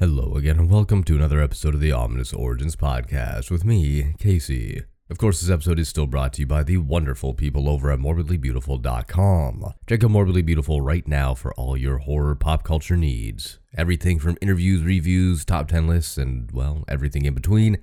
Hello again, and welcome to another episode of the Ominous Origins podcast with me, Casey. Of course, this episode is still brought to you by the wonderful people over at morbidlybeautiful.com. Check out Morbidly Beautiful right now for all your horror pop culture needs. Everything from interviews, reviews, top 10 lists, and, well, everything in between,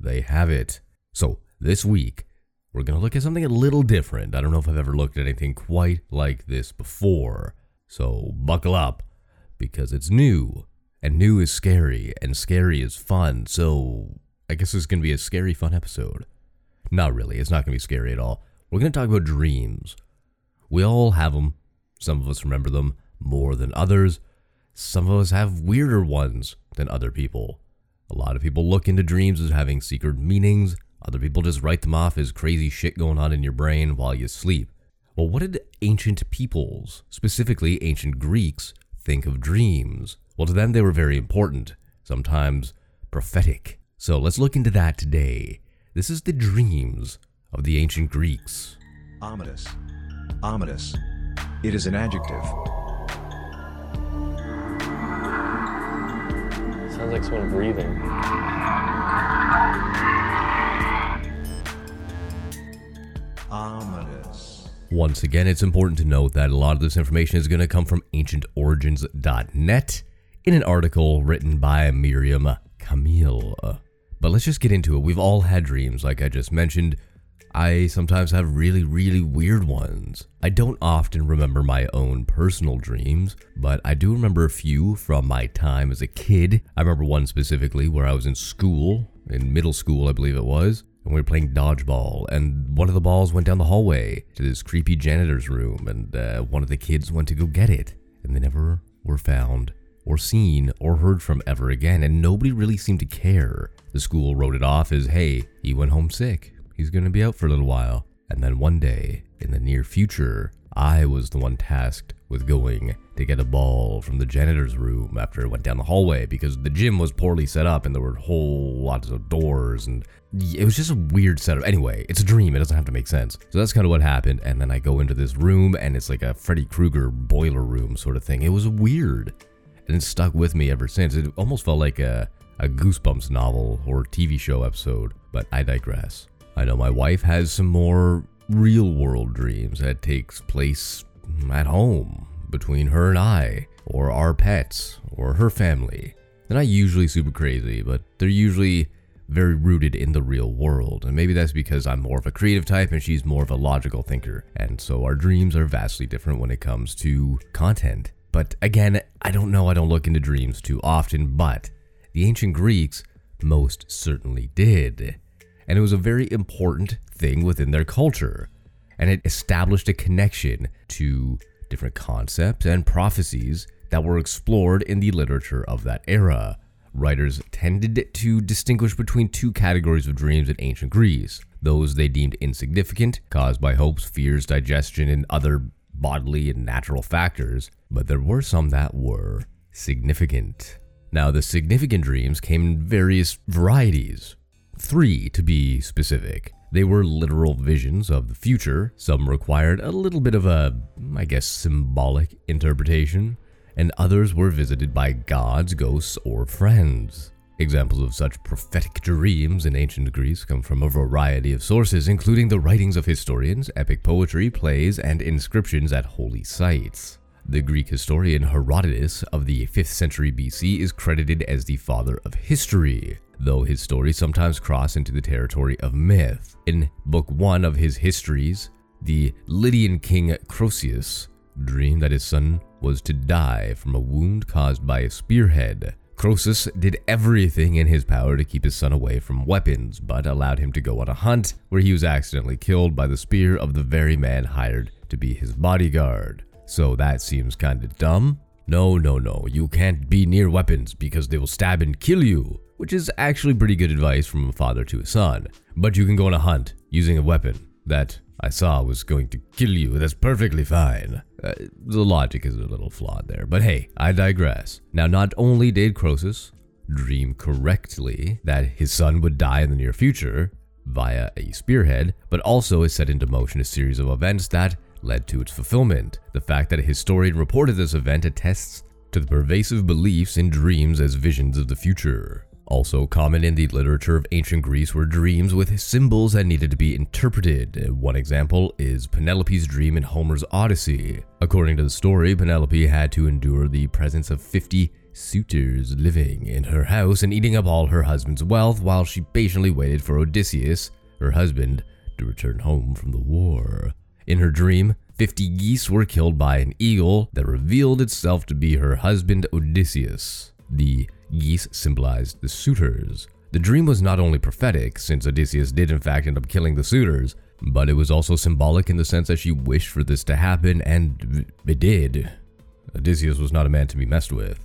they have it. So, this week, we're going to look at something a little different. I don't know if I've ever looked at anything quite like this before. So, buckle up, because it's new, and new is scary, and scary is fun. So, I guess it's going to be a scary, fun episode. Not really. It's not going to be scary at all. We're going to talk about dreams. We all have them. Some of us remember them more than others. Some of us have weirder ones than other people. A lot of people look into dreams as having secret meanings. Other people just write them off as crazy shit going on in your brain while you sleep. Well, what did ancient peoples, specifically ancient Greeks, think of dreams? Well, to them, they were very important, sometimes prophetic. So let's look into that today. This is the dreams of the ancient Greeks. Ominous. Ominous. It is an adjective. Sounds like someone breathing. Ominous. Once again, it's important to note that a lot of this information is going to come from ancientorigins.net in an article written by Miriam Camille. But let's just get into it. We've all had dreams, like I just mentioned. I sometimes have really, really weird ones. I don't often remember my own personal dreams, but I do remember a few from my time as a kid. I remember one specifically where I was in school, in middle school, I believe it was, and we were playing dodgeball, and one of the balls went down the hallway to this creepy janitor's room, and uh, one of the kids went to go get it, and they never were found or seen or heard from ever again, and nobody really seemed to care. The school wrote it off as, hey, he went home sick. He's gonna be out for a little while. And then one day, in the near future, I was the one tasked with going to get a ball from the janitor's room after it went down the hallway because the gym was poorly set up and there were whole lots of doors and it was just a weird setup. Anyway, it's a dream. It doesn't have to make sense. So that's kind of what happened. And then I go into this room and it's like a Freddy Krueger boiler room sort of thing. It was weird. And it's stuck with me ever since. It almost felt like a, a Goosebumps novel or TV show episode, but I digress. I know my wife has some more real world dreams that takes place at home between her and I, or our pets, or her family. They're not usually super crazy, but they're usually very rooted in the real world. And maybe that's because I'm more of a creative type and she's more of a logical thinker. And so our dreams are vastly different when it comes to content. But again, I don't know, I don't look into dreams too often, but the ancient Greeks most certainly did. And it was a very important thing within their culture. And it established a connection to different concepts and prophecies that were explored in the literature of that era. Writers tended to distinguish between two categories of dreams in ancient Greece those they deemed insignificant, caused by hopes, fears, digestion, and other bodily and natural factors, but there were some that were significant. Now, the significant dreams came in various varieties, three to be specific. They were literal visions of the future. Some required a little bit of a, I guess, symbolic interpretation, and others were visited by gods, ghosts, or friends. Examples of such prophetic dreams in ancient Greece come from a variety of sources, including the writings of historians, epic poetry, plays, and inscriptions at holy sites. The Greek historian Herodotus of the 5th century BC is credited as the father of history, though his stories sometimes cross into the territory of myth. In Book 1 of his histories, the Lydian king Croesus dreamed that his son was to die from a wound caused by a spearhead. Croesus did everything in his power to keep his son away from weapons, but allowed him to go on a hunt where he was accidentally killed by the spear of the very man hired to be his bodyguard. So that seems kinda dumb. No, no, no, you can't be near weapons because they will stab and kill you, which is actually pretty good advice from a father to a son. But you can go on a hunt using a weapon that I saw was going to kill you. That's perfectly fine. Uh, the logic is a little flawed there, but hey, I digress. Now, not only did Croesus dream correctly that his son would die in the near future via a spearhead, but also it set into motion a series of events that led to its fulfillment. The fact that a historian reported this event attests to the pervasive beliefs in dreams as visions of the future. Also common in the literature of ancient Greece were dreams with symbols that needed to be interpreted. One example is Penelope's dream in Homer's Odyssey. According to the story, Penelope had to endure the presence of 50 suitors living in her house and eating up all her husband's wealth while she patiently waited for Odysseus, her husband, to return home from the war. In her dream, 50 geese were killed by an eagle that revealed itself to be her husband Odysseus. The geese symbolized the suitors. The dream was not only prophetic, since Odysseus did in fact end up killing the suitors, but it was also symbolic in the sense that she wished for this to happen, and it did. Odysseus was not a man to be messed with.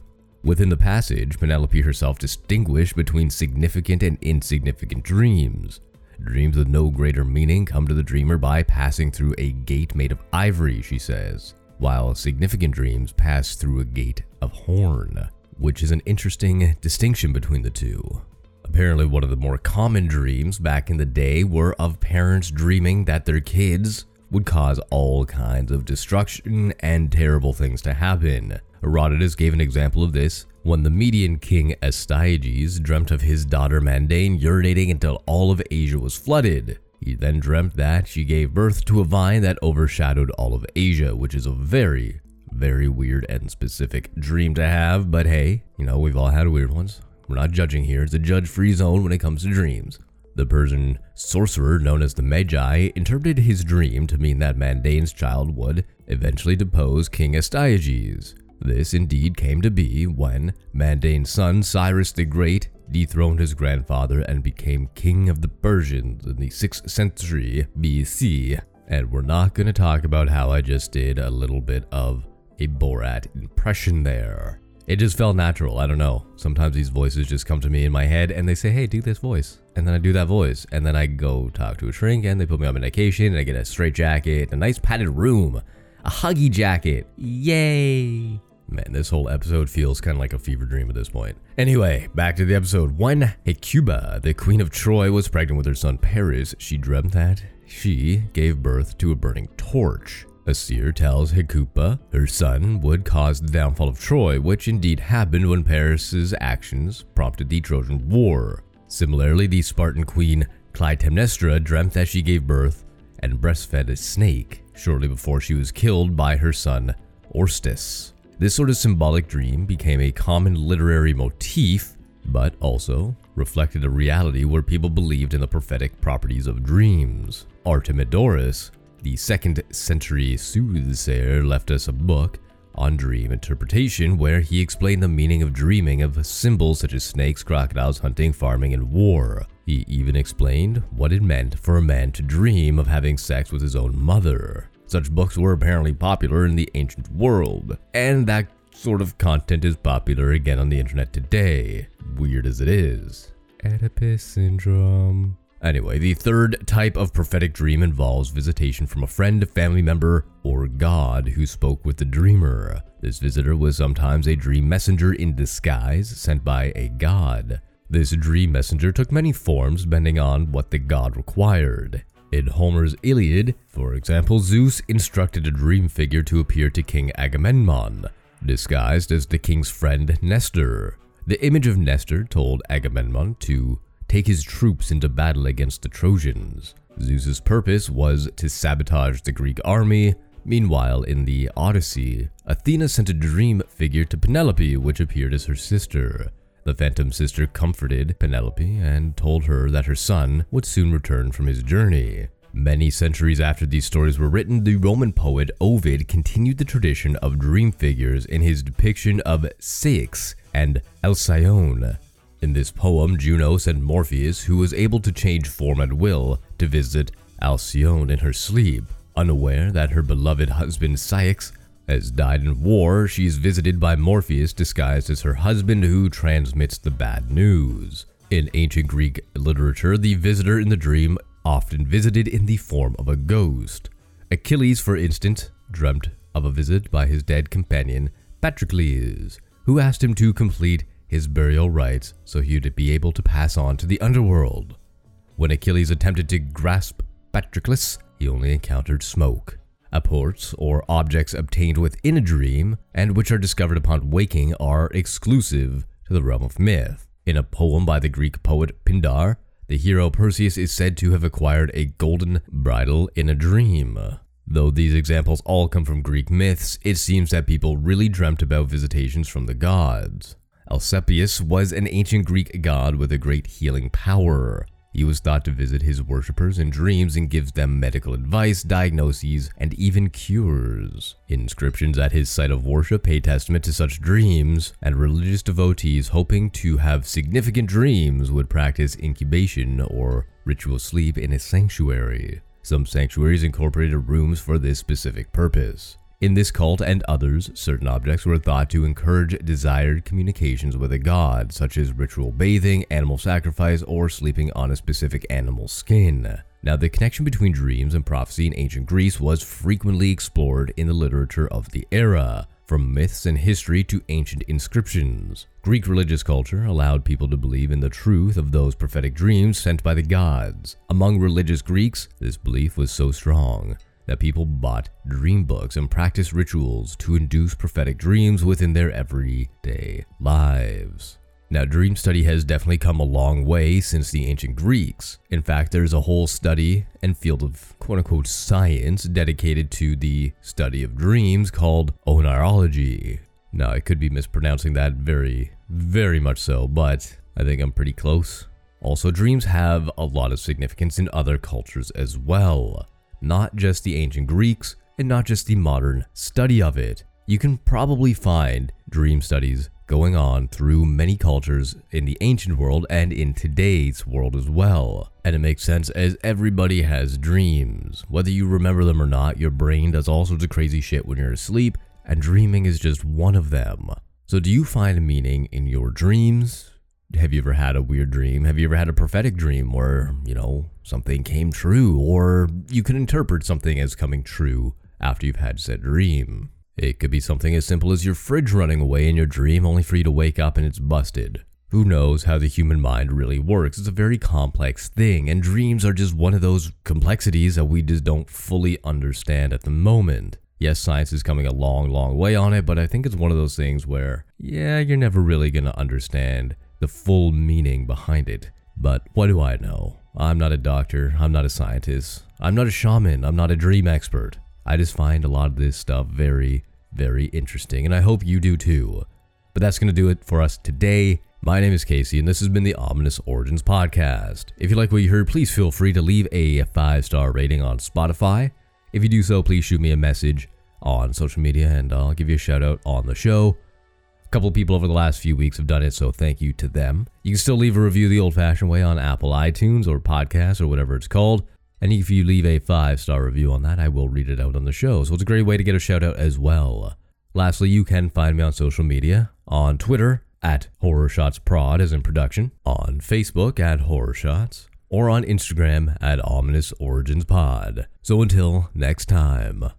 Within the passage, Penelope herself distinguished between significant and insignificant dreams. Dreams with no greater meaning come to the dreamer by passing through a gate made of ivory, she says, while significant dreams pass through a gate of horn, which is an interesting distinction between the two. Apparently, one of the more common dreams back in the day were of parents dreaming that their kids would cause all kinds of destruction and terrible things to happen. Herodotus gave an example of this when the Median king Astyages dreamt of his daughter Mandane urinating until all of Asia was flooded. He then dreamt that she gave birth to a vine that overshadowed all of Asia, which is a very, very weird and specific dream to have, but hey, you know, we've all had weird ones. We're not judging here, it's a judge free zone when it comes to dreams. The Persian sorcerer known as the Magi interpreted his dream to mean that Mandane's child would eventually depose King Astyages. This indeed came to be when Mandane's son Cyrus the Great dethroned his grandfather and became king of the Persians in the 6th century BC. And we're not going to talk about how I just did a little bit of a Borat impression there. It just felt natural. I don't know. Sometimes these voices just come to me in my head and they say, hey, do this voice. And then I do that voice. And then I go talk to a shrink and they put me on medication and I get a straight jacket, a nice padded room, a huggy jacket. Yay! Man, this whole episode feels kind of like a fever dream at this point. Anyway, back to the episode. When Hecuba, the queen of Troy, was pregnant with her son Paris, she dreamt that she gave birth to a burning torch. A seer tells Hecuba her son would cause the downfall of Troy, which indeed happened when Paris's actions prompted the Trojan War. Similarly, the Spartan queen Clytemnestra dreamt that she gave birth and breastfed a snake shortly before she was killed by her son Orestes. This sort of symbolic dream became a common literary motif, but also reflected a reality where people believed in the prophetic properties of dreams. Artemidorus, the second century soothsayer, left us a book on dream interpretation where he explained the meaning of dreaming of symbols such as snakes, crocodiles, hunting, farming, and war. He even explained what it meant for a man to dream of having sex with his own mother. Such books were apparently popular in the ancient world, and that sort of content is popular again on the internet today, weird as it is. Oedipus syndrome. Anyway, the third type of prophetic dream involves visitation from a friend, family member, or god who spoke with the dreamer. This visitor was sometimes a dream messenger in disguise sent by a god. This dream messenger took many forms depending on what the god required. In Homer's Iliad, for example, Zeus instructed a dream figure to appear to King Agamemnon, disguised as the king's friend Nestor. The image of Nestor told Agamemnon to take his troops into battle against the Trojans. Zeus's purpose was to sabotage the Greek army. Meanwhile, in the Odyssey, Athena sent a dream figure to Penelope, which appeared as her sister. The phantom sister comforted Penelope and told her that her son would soon return from his journey. Many centuries after these stories were written, the Roman poet Ovid continued the tradition of dream figures in his depiction of Ceyx and Alcyone. In this poem, Juno sent Morpheus, who was able to change form at will, to visit Alcyone in her sleep. Unaware that her beloved husband Ceyx has died in war, she is visited by Morpheus disguised as her husband who transmits the bad news. In ancient Greek literature, the visitor in the dream often visited in the form of a ghost. Achilles, for instance, dreamt of a visit by his dead companion Patroclus, who asked him to complete his burial rites so he would be able to pass on to the underworld. When Achilles attempted to grasp Patroclus, he only encountered smoke. Apports, or objects obtained within a dream and which are discovered upon waking, are exclusive to the realm of myth. In a poem by the Greek poet Pindar, the hero Perseus is said to have acquired a golden bridle in a dream. Though these examples all come from Greek myths, it seems that people really dreamt about visitations from the gods. Asclepius was an ancient Greek god with a great healing power. He was thought to visit his worshippers in dreams and gives them medical advice, diagnoses, and even cures. Inscriptions at his site of worship pay testament to such dreams, and religious devotees hoping to have significant dreams would practice incubation or ritual sleep in a sanctuary. Some sanctuaries incorporated rooms for this specific purpose. In this cult and others, certain objects were thought to encourage desired communications with a god, such as ritual bathing, animal sacrifice, or sleeping on a specific animal's skin. Now, the connection between dreams and prophecy in ancient Greece was frequently explored in the literature of the era, from myths and history to ancient inscriptions. Greek religious culture allowed people to believe in the truth of those prophetic dreams sent by the gods. Among religious Greeks, this belief was so strong that people bought dream books and practiced rituals to induce prophetic dreams within their everyday lives. Now, dream study has definitely come a long way since the ancient Greeks. In fact, there's a whole study and field of quote unquote science dedicated to the study of dreams called onirology. Now, I could be mispronouncing that very, very much so, but I think I'm pretty close. Also, dreams have a lot of significance in other cultures as well not just the ancient Greeks, and not just the modern study of it. You can probably find dream studies going on through many cultures in the ancient world and in today's world as well. And it makes sense as everybody has dreams. Whether you remember them or not, your brain does all sorts of crazy shit when you're asleep, and dreaming is just one of them. So, do you find meaning in your dreams? Have you ever had a weird dream? Have you ever had a prophetic dream where, you know, something came true or you can interpret something as coming true after you've had said dream? It could be something as simple as your fridge running away in your dream only for you to wake up and it's busted. Who knows how the human mind really works? It's a very complex thing, and dreams are just one of those complexities that we just don't fully understand at the moment. Yes, science is coming a long, long way on it, but I think it's one of those things where, yeah, you're never really gonna understand the full meaning behind it. But what do I know? I'm not a doctor, I'm not a scientist, I'm not a shaman, I'm not a dream expert. I just find a lot of this stuff very, very interesting, and I hope you do too. But that's going to do it for us today. My name is Casey, and this has been the Ominous Origins Podcast. If you like what you heard, please feel free to leave a five star rating on Spotify. If you do so, please shoot me a message on social media, and I'll give you a shout out on the show. A couple people over the last few weeks have done it, so thank you to them. You can still leave a review the old fashioned way on Apple iTunes or podcasts or whatever it's called. And if you leave a five star review on that, I will read it out on the show. So it's a great way to get a shout out as well. Lastly, you can find me on social media on Twitter at Horror Shots Prod as in production, on Facebook at Horror Shots, or on Instagram at Ominous Origins Pod. So until next time.